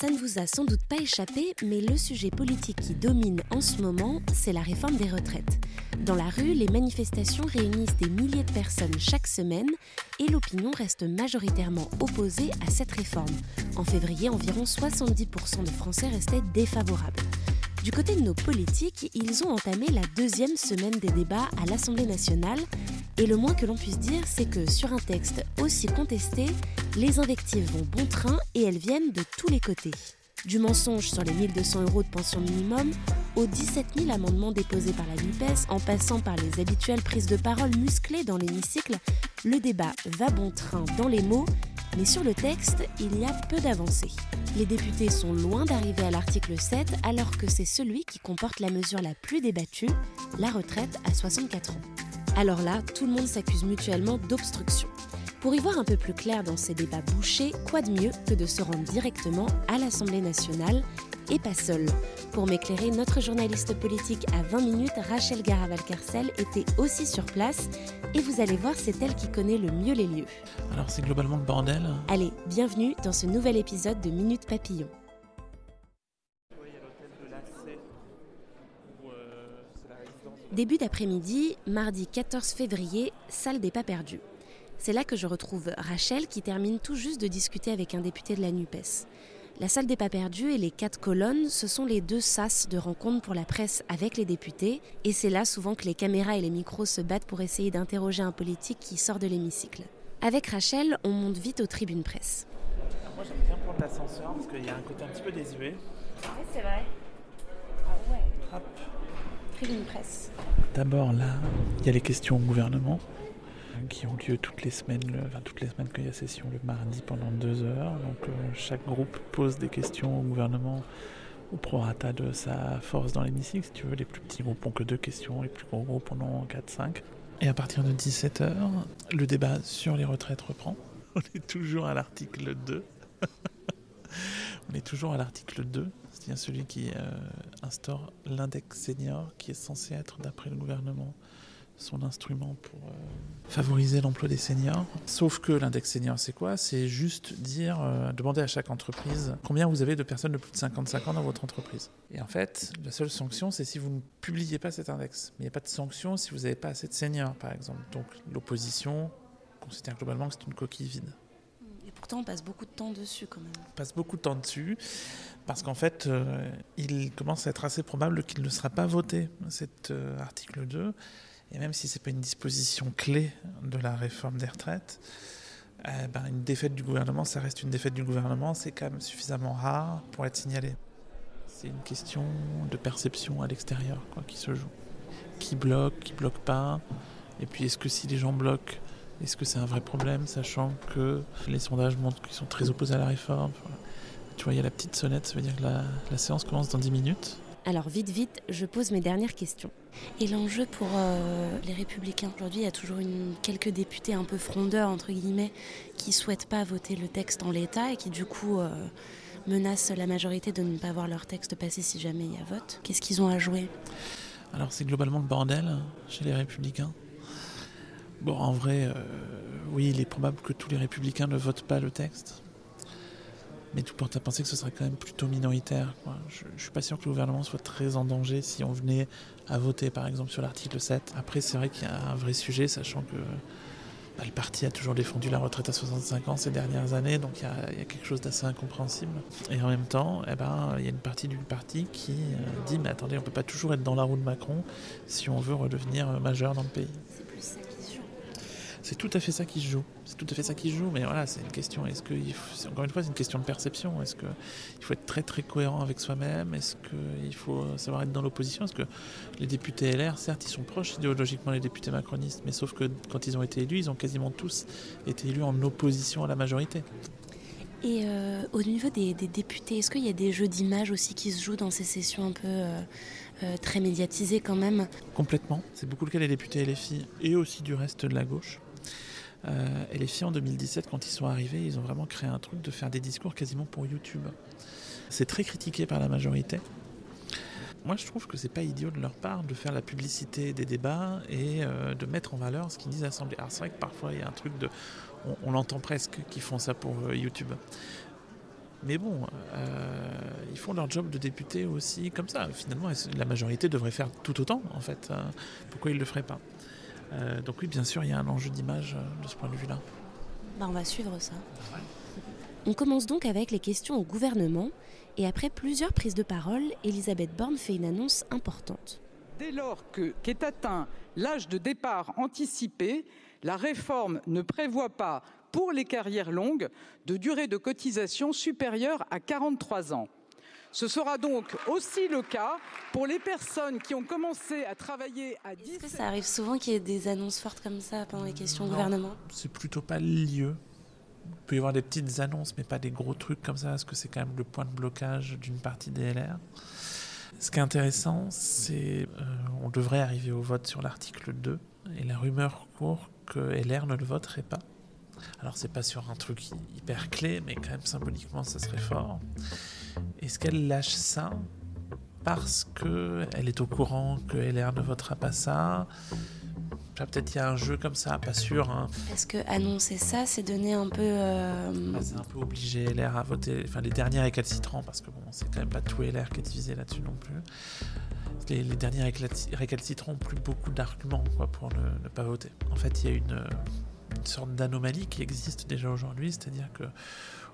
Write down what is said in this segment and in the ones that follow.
Ça ne vous a sans doute pas échappé, mais le sujet politique qui domine en ce moment, c'est la réforme des retraites. Dans la rue, les manifestations réunissent des milliers de personnes chaque semaine et l'opinion reste majoritairement opposée à cette réforme. En février, environ 70% de Français restaient défavorables. Du côté de nos politiques, ils ont entamé la deuxième semaine des débats à l'Assemblée nationale et le moins que l'on puisse dire, c'est que sur un texte aussi contesté, les invectives vont bon train et elles viennent de tous les côtés. Du mensonge sur les 1200 euros de pension minimum aux 17 000 amendements déposés par la NUPES, en passant par les habituelles prises de parole musclées dans l'hémicycle, le débat va bon train dans les mots, mais sur le texte, il y a peu d'avancées. Les députés sont loin d'arriver à l'article 7 alors que c'est celui qui comporte la mesure la plus débattue, la retraite à 64 ans. Alors là, tout le monde s'accuse mutuellement d'obstruction. Pour y voir un peu plus clair dans ces débats bouchés, quoi de mieux que de se rendre directement à l'Assemblée nationale et pas seul. Pour m'éclairer, notre journaliste politique à 20 minutes, Rachel Garaval-Carcel, était aussi sur place et vous allez voir, c'est elle qui connaît le mieux les lieux. Alors c'est globalement le bordel. Allez, bienvenue dans ce nouvel épisode de Minute Papillon. Début d'après-midi, mardi 14 février, salle des pas perdus. C'est là que je retrouve Rachel qui termine tout juste de discuter avec un député de la NUPES. La salle des pas perdus et les quatre colonnes, ce sont les deux sas de rencontre pour la presse avec les députés, et c'est là souvent que les caméras et les micros se battent pour essayer d'interroger un politique qui sort de l'hémicycle. Avec Rachel, on monte vite aux tribunes presse. Moi j'aime bien prendre l'ascenseur parce qu'il y a un côté un petit peu désuet. Oui, c'est vrai. Ah ouais, Hop. D'abord là, il y a les questions au gouvernement qui ont lieu toutes les semaines, enfin toutes les semaines qu'il y a session le mardi pendant deux heures. Donc euh, chaque groupe pose des questions au gouvernement au prorata de sa force dans l'hémicycle. Si tu veux, les plus petits groupes ont que deux questions, les plus gros groupes en ont 4-5. Et à partir de 17h, le débat sur les retraites reprend. On est toujours à l'article 2. On est toujours à l'article 2, c'est-à-dire celui qui euh, instaure l'index senior, qui est censé être, d'après le gouvernement, son instrument pour euh, favoriser l'emploi des seniors. Sauf que l'index senior, c'est quoi? C'est juste dire, euh, demander à chaque entreprise combien vous avez de personnes de plus de 55 ans dans votre entreprise. Et en fait, la seule sanction, c'est si vous ne publiez pas cet index. Mais il n'y a pas de sanction si vous n'avez pas assez de seniors, par exemple. Donc l'opposition considère globalement que c'est une coquille vide on passe beaucoup de temps dessus quand même. passe beaucoup de temps dessus parce qu'en fait, euh, il commence à être assez probable qu'il ne sera pas voté, cet euh, article 2. Et même si ce n'est pas une disposition clé de la réforme des retraites, euh, ben, une défaite du gouvernement, ça reste une défaite du gouvernement, c'est quand même suffisamment rare pour être signalé. C'est une question de perception à l'extérieur qui se joue. Qui bloque, qui bloque pas Et puis est-ce que si les gens bloquent, est-ce que c'est un vrai problème, sachant que les sondages montrent qu'ils sont très opposés à la réforme? Voilà. Tu vois, il y a la petite sonnette, ça veut dire que la, la séance commence dans 10 minutes. Alors vite, vite, je pose mes dernières questions. Et l'enjeu pour euh, les républicains aujourd'hui, il y a toujours une, quelques députés un peu frondeurs, entre guillemets, qui souhaitent pas voter le texte en l'état et qui du coup euh, menacent la majorité de ne pas voir leur texte passer si jamais il y a vote. Qu'est-ce qu'ils ont à jouer? Alors c'est globalement le bordel chez les républicains. Bon, en vrai, euh, oui, il est probable que tous les républicains ne votent pas le texte. Mais tout porte à penser que ce serait quand même plutôt minoritaire. quoi. Je ne suis pas sûr que le gouvernement soit très en danger si on venait à voter, par exemple, sur l'article 7. Après, c'est vrai qu'il y a un vrai sujet, sachant que bah, le parti a toujours défendu la retraite à 65 ans ces dernières années, donc il y a, il quelque chose d'assez incompréhensible. Et en même temps, eh ben, il y a une partie du parti qui euh, dit, mais attendez, on ne peut pas toujours être dans la roue de Macron si on veut redevenir euh, majeur dans le pays. C'est plus. C'est tout à fait ça qui se joue. C'est tout à fait ça qui se joue. Mais voilà, c'est une question. Est-ce que, encore une fois, c'est une question de perception. Est-ce qu'il faut être très très cohérent avec soi-même? Est-ce qu'il faut savoir être dans l'opposition? Est-ce que les députés LR, certes, ils sont proches idéologiquement les députés macronistes, mais sauf que quand ils ont été élus, ils ont quasiment tous été élus en opposition à la majorité. Et euh, au niveau des, députés, est-ce qu'il y a des jeux d'image aussi qui se jouent dans ces sessions un peu euh, euh, très médiatisées quand même? Complètement. C'est beaucoup le cas des députés LFI et aussi du reste de la gauche. LFI en 2017, quand ils sont arrivés, ils ont vraiment créé un truc de faire des discours quasiment pour YouTube. C'est très critiqué par la majorité. Moi, je trouve que c'est pas idiot de leur part de faire la publicité des débats et de mettre en valeur ce qu'ils disent à l'Assemblée. Alors, c'est vrai que parfois, il y a un truc de on, l'entend presque qu'ils font ça pour euh, YouTube. Mais bon, euh, ils font leur job de député aussi comme ça. Finalement, la majorité devrait faire tout autant, en fait. Hein. Pourquoi ils ne le feraient pas? Euh, Donc oui, bien sûr, il y a un enjeu d'image de ce point de vue-là. Bah, on va suivre ça. On commence donc avec les questions au gouvernement. Et après plusieurs prises de parole, Elisabeth Borne fait une annonce importante. Dès lors qu'est atteint l'âge de départ anticipé, la réforme ne prévoit pas, pour les carrières longues, de durée de cotisation supérieure à 43 ans. Ce sera donc aussi le cas pour les personnes qui ont commencé à travailler à 10 Est-ce que ça arrive souvent qu'il y ait des annonces fortes comme ça pendant les questions au gouvernement? C'est plutôt pas le lieu. Il peut y avoir des petites annonces, mais pas des gros trucs comme ça, parce que c'est quand même le point de blocage d'une partie des LR. Ce qui est intéressant, c'est qu'on euh, devrait arriver au vote sur l'article 2, et la rumeur court que LR ne le voterait pas. Alors c'est pas sur un truc hyper clé, mais quand même symboliquement ça serait fort. Est-ce qu'elle lâche ça parce qu'elle est au courant que LR ne votera pas ça? Peut-être il y a un jeu comme ça, pas sûr. Hein. Est-ce que annoncer ça, c'est donner un peu. Euh, bah, c'est un peu obligé LR à voter. Enfin, les derniers récalcitrants, parce que bon, c'est quand même pas tout LR qui est divisé là-dessus non plus les, derniers récalcitrants n'ont plus beaucoup d'arguments pour ne, pas voter. En fait, il y a une, sorte d'anomalie qui existe déjà aujourd'hui, c'est-à-dire que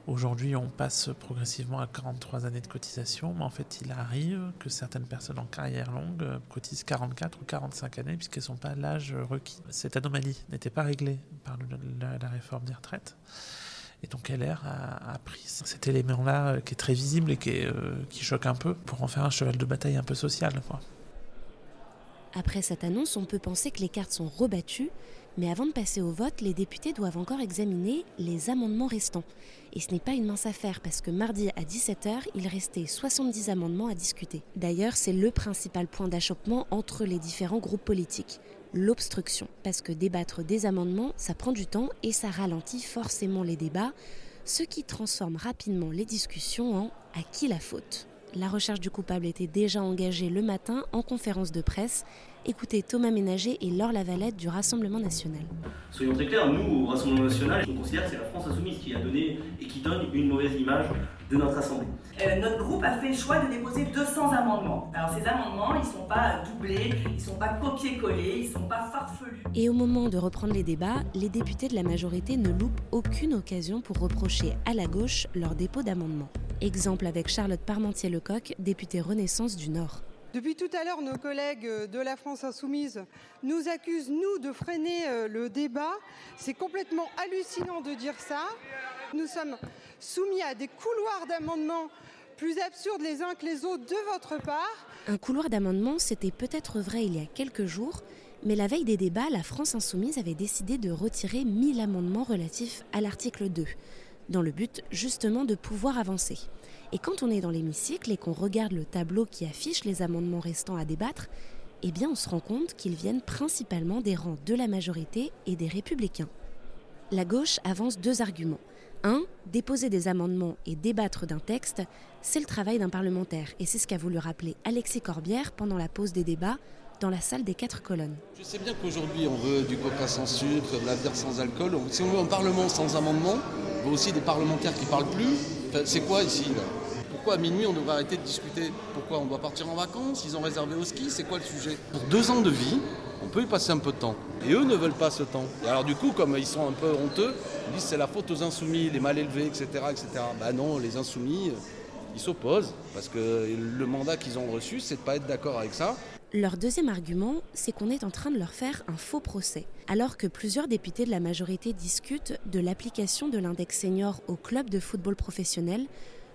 Aujourd'hui, on passe progressivement à 43 années de cotisation, mais en fait, il arrive que certaines personnes en carrière longue cotisent 44 ou 45 années puisqu'elles ne sont pas à l'âge requis. Cette anomalie n'était pas réglée par la, réforme des retraites. Et donc LR a, pris cet élément-là euh, qui est très visible et euh, qui, choque un peu pour en faire un cheval de bataille un peu social. Après cette annonce, on peut penser que les cartes sont rebattues, mais avant de passer au vote, les députés doivent encore examiner les amendements restants. Et ce n'est pas une mince affaire parce que mardi à 17h, il restait 70 amendements à discuter. D'ailleurs, c'est le principal point d'achoppement entre les différents groupes politiques l'obstruction. Parce que débattre des amendements, ça prend du temps et ça ralentit forcément les débats, ce qui transforme rapidement les discussions en à qui la faute. La recherche du coupable était déjà engagée le matin en conférence de presse Écoutez Thomas Ménager et Laure Lavalette du Rassemblement national. Soyons très clairs, nous, au Rassemblement national, on considère que c'est la France insoumise qui a donné et qui donne une mauvaise image de notre Assemblée. Euh, notre groupe a fait le choix de déposer 200 amendements. Alors ces amendements, ils ne sont pas doublés, ils ne sont pas copiés-collés, ils ne sont pas farfelus. Et au moment de reprendre les débats, les députés de la majorité ne loupent aucune occasion pour reprocher à la gauche leur dépôt d'amendements. Exemple avec Charlotte Parmentier-Lecoq, députée Renaissance du Nord. Depuis tout à l'heure, nos collègues de la France insoumise nous accusent, nous, de freiner euh, le débat. C'est complètement hallucinant de dire ça. Nous sommes soumis à des couloirs d'amendements plus absurdes les uns que les autres de votre part. Un couloir d'amendements, c'était peut-être vrai il y a quelques jours, mais la veille des débats, la France insoumise avait décidé de retirer 1000 amendements relatifs à l'article 2, dans le but justement de pouvoir avancer. Et quand on est dans l'hémicycle et qu'on regarde le tableau qui affiche les amendements restants à débattre, eh bien on se rend compte qu'ils viennent principalement des rangs de la majorité et des républicains. La gauche avance deux arguments. Un, déposer des amendements et débattre d'un texte, c'est le travail d'un parlementaire, et c'est ce qu'a voulu rappeler Alexis Corbière pendant la pause des débats dans la salle des quatre colonnes. Je sais bien qu'aujourd'hui on veut du coca sans sucre, de la bière sans alcool. Si on veut un parlement sans amendement, on veut aussi des parlementaires qui parlent plus. C'est quoi ici Pourquoi à minuit on devrait arrêter de discuter Pourquoi on doit partir en vacances Ils ont réservé au ski C'est quoi le sujet Pour deux ans de vie, on peut y passer un peu de temps. Et eux ne veulent pas ce temps. Et alors du coup, comme ils sont un peu honteux, ils disent c'est la faute aux insoumis, les mal élevés, etc. etc. Bah non, les insoumis, ils s'opposent parce que le mandat qu'ils ont reçu, c'est de pas être d'accord avec ça. Leur deuxième argument, c'est qu'on est en train de leur faire un faux procès. Alors que plusieurs députés de la majorité discutent de l'application de l'index senior au club de football professionnel,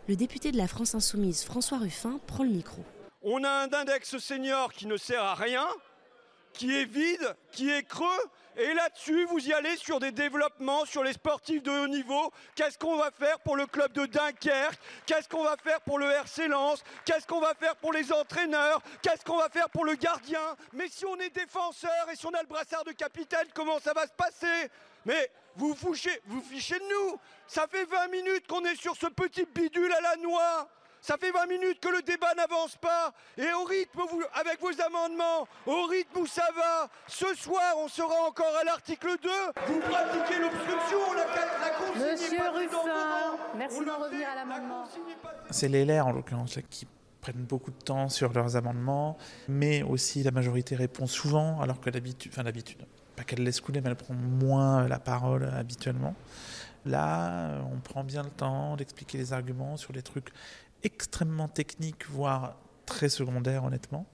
le député de la France Insoumise, François Ruffin, prend le micro. On a un index senior qui ne sert à rien, qui est vide, qui est creux, et là-dessus, vous y allez sur des développements sur les sportifs de haut niveau. Qu'est-ce qu'on va faire pour le club de Dunkerque? Qu'est-ce qu'on va faire pour le RC Lens? Qu'est-ce qu'on va faire pour les entraîneurs? Qu'est-ce qu'on va faire pour le gardien? Mais si on est défenseur et si on a le brassard de capitaine, comment ça va se passer? Mais vous fichez, vous fichez de nous. Ça fait 20 minutes qu'on est sur ce petit bidule à la noix ça fait 20 minutes que le débat n'avance pas. Et au rythme, vous, avec vos amendements, au rythme où ça va, ce soir, on sera encore à l'article 2. Vous pratiquez l'obstruction, la, la consigne Monsieur Ruffin, merci d'en revenir à l'amendement. C'est les LR, en l'occurrence, qui prennent beaucoup de temps sur leurs amendements, mais aussi la majorité répond souvent, alors que l'habitude, enfin l'habitude, pas qu'elle laisse couler, mais elle prend moins la parole habituellement. Là, on prend bien le temps d'expliquer les arguments sur les trucs extrêmement technique, voire très secondaire, honnêtement.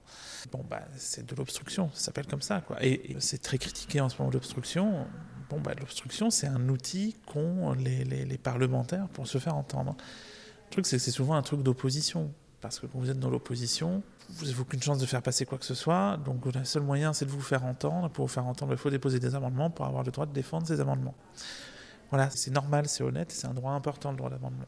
Bon, bah, c'est de l'obstruction, ça s'appelle comme ça, quoi. Et, c'est très critiqué en ce moment, l'obstruction. Bon, bah, l'obstruction, c'est un outil qu'ont les, les, parlementaires pour se faire entendre. Le truc, c'est que c'est souvent un truc d'opposition. Parce que quand vous êtes dans l'opposition, vous n'avez aucune chance de faire passer quoi que ce soit. Donc, le seul moyen, c'est de vous faire entendre. Pour vous faire entendre, il faut déposer des amendements pour avoir le droit de défendre ces amendements. Voilà, c'est normal, c'est honnête, c'est un droit important, le droit d'amendement.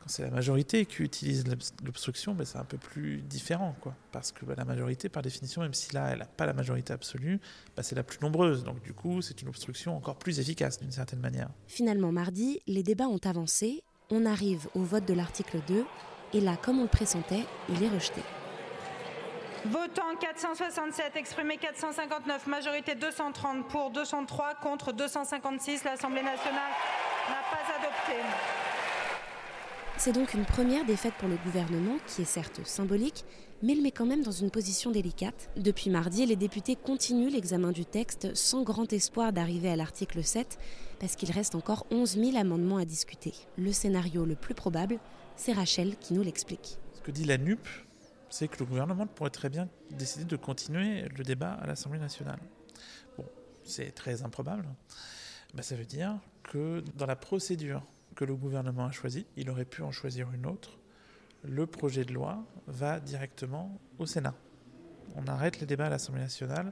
Quand c'est la majorité qui utilise l'obstruction, ben c'est un peu plus différent, quoi. Parce que ben, la majorité, par définition, même si là, elle n'a pas la majorité absolue, ben, c'est la plus nombreuse. Donc du coup, c'est une obstruction encore plus efficace d'une certaine manière. Finalement, mardi, les débats ont avancé. On arrive au vote de l'article 2. Et là, comme on le pressentait, il est rejeté. Votant 467, exprimé 459, majorité 230 pour 203 contre 256. L'Assemblée nationale n'a pas adopté. C'est donc une première défaite pour le gouvernement, qui est certes symbolique, mais il met quand même dans une position délicate. Depuis mardi, les députés continuent l'examen du texte sans grand espoir d'arriver à l'article 7, parce qu'il reste encore 11 000 amendements à discuter. Le scénario le plus probable, c'est Rachel qui nous l'explique. Ce que dit la NUP, c'est que le gouvernement pourrait très bien décider de continuer le débat à l'Assemblée nationale. Bon, c'est très improbable. Ben, ça veut dire que dans la procédure que le gouvernement a choisi, il aurait pu en choisir une autre. Le projet de loi va directement au Sénat. On arrête les débats à l'Assemblée nationale,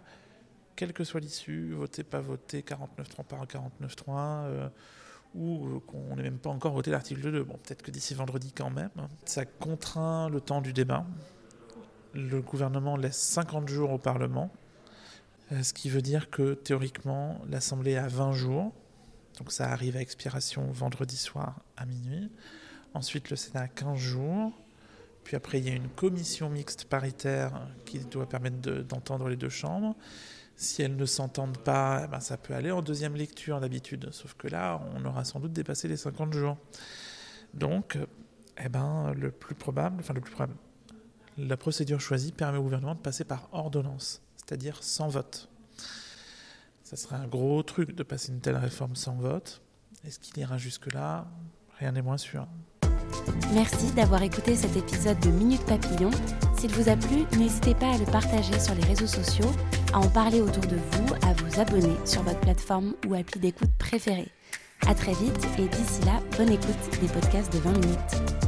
quelle que soit l'issue, voter, pas voter, 49.3 par 49.3, euh, ou euh, qu'on n'ait même pas encore voté l'article 2. Bon, peut-être que d'ici vendredi quand même. Ça contraint le temps du débat. Le gouvernement laisse 50 jours au Parlement, euh, ce qui veut dire que théoriquement, l'Assemblée a 20 jours donc ça arrive à expiration vendredi soir à minuit. Ensuite, le Sénat a 15 jours. Puis après, il y a une commission mixte paritaire qui doit permettre d'entendre les deux chambres. Si elles ne s'entendent pas, eh ben, ça peut aller en deuxième lecture d'habitude. Sauf que là, on aura sans doute dépassé les 50 jours. Donc, eh ben, le plus probable, enfin le plus probable, la procédure choisie permet au gouvernement de passer par ordonnance, c'est-à-dire sans vote. Ça serait un gros truc de passer une telle réforme sans vote. Est-ce qu'il ira jusque-là? Rien n'est moins sûr. Merci d'avoir écouté cet épisode de Minute Papillon. S'il vous a plu, n'hésitez pas à le partager sur les réseaux sociaux, à en parler autour de vous, à vous abonner sur votre plateforme ou appli d'écoute préférée. À très vite et d'ici là, bonne écoute des podcasts de 20 minutes.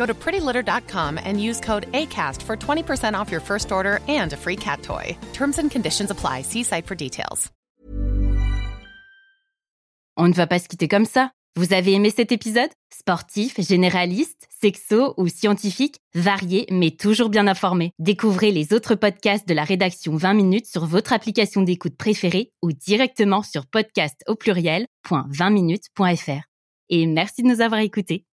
Go to and use code ACAST for 20% off your first order and a free cat toy. Terms and conditions apply. See site for details. On ne va pas se quitter comme ça. Vous avez aimé cet épisode? Sportif, généraliste, sexo ou scientifique, varié mais toujours bien informé. Découvrez les autres podcasts de la rédaction 20 minutes sur votre application d'écoute préférée ou directement sur podcast au pluriel.20minutes.fr. Et merci de nous avoir écoutés.